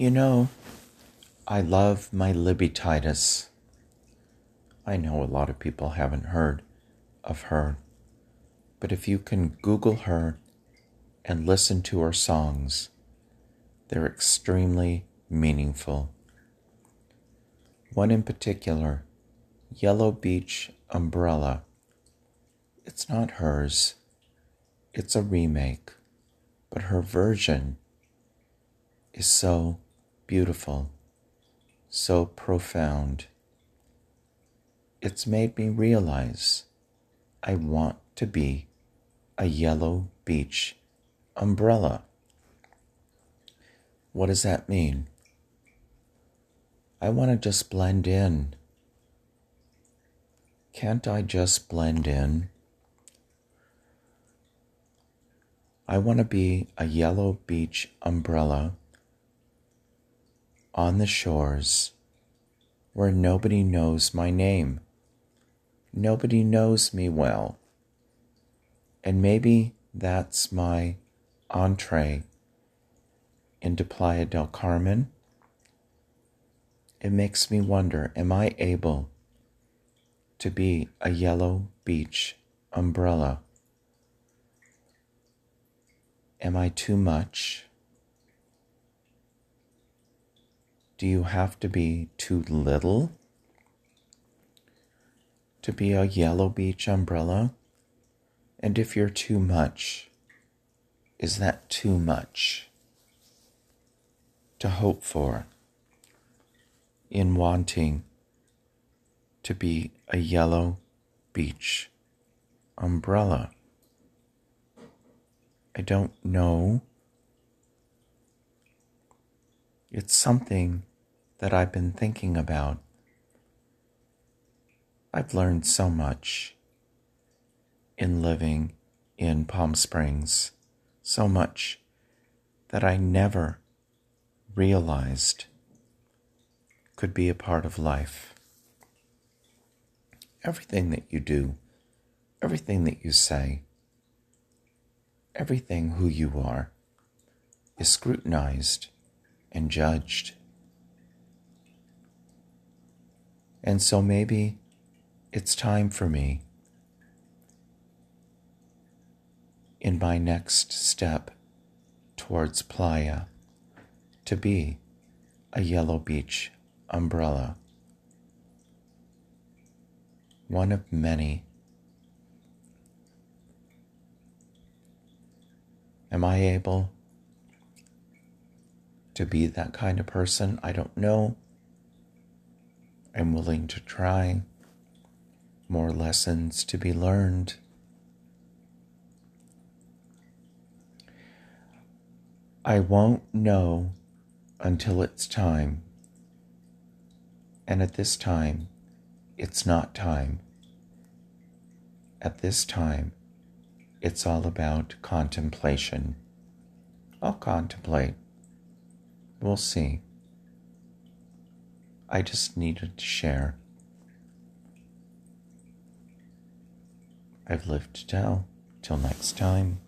You know, I love my Libby Titus. I know a lot of people haven't heard of her, but if you can Google her and listen to her songs, they're extremely meaningful. One in particular, Yellow Beach Umbrella. It's not hers, it's a remake, but her version is so beautiful, so profound. It's made me realize I want to be a yellow beach umbrella. What does that mean? I want to just blend in. Can't I just blend in? I want to be a yellow beach umbrella on the shores where nobody knows my name. Nobody knows me well. And maybe that's my entree into Playa del Carmen, it makes me wonder am I able to be a yellow beach umbrella? Am I too much? Do you have to be too little to be a yellow beach umbrella? And if you're too much, is that too much? to hope for in wanting to be a yellow beach umbrella. I don't know. It's something that I've been thinking about. I've learned so much in living in Palm Springs, so much that I never realized could be a part of life. Everything that you do, everything that you say, everything who you are is scrutinized and judged. And so maybe it's time for me in my next step towards playa to be a yellow beach umbrella. One of many. Am I able to be that kind of person? I don't know. I'm willing to try. More lessons to be learned. I won't know until it's time. And at this time, it's not time. At this time, it's all about contemplation. I'll contemplate. We'll see. I just needed to share. I've lived to tell. Till next time.